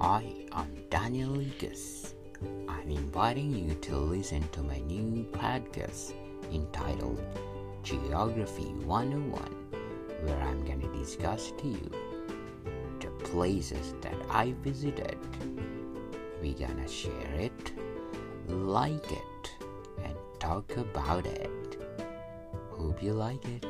I'm Daniel Lucas. I'm inviting you to listen to my new podcast entitled Geography 101, where I'm going to discuss to you the places that I visited. We're gonna share it, like it, and talk about it. Hope you like it.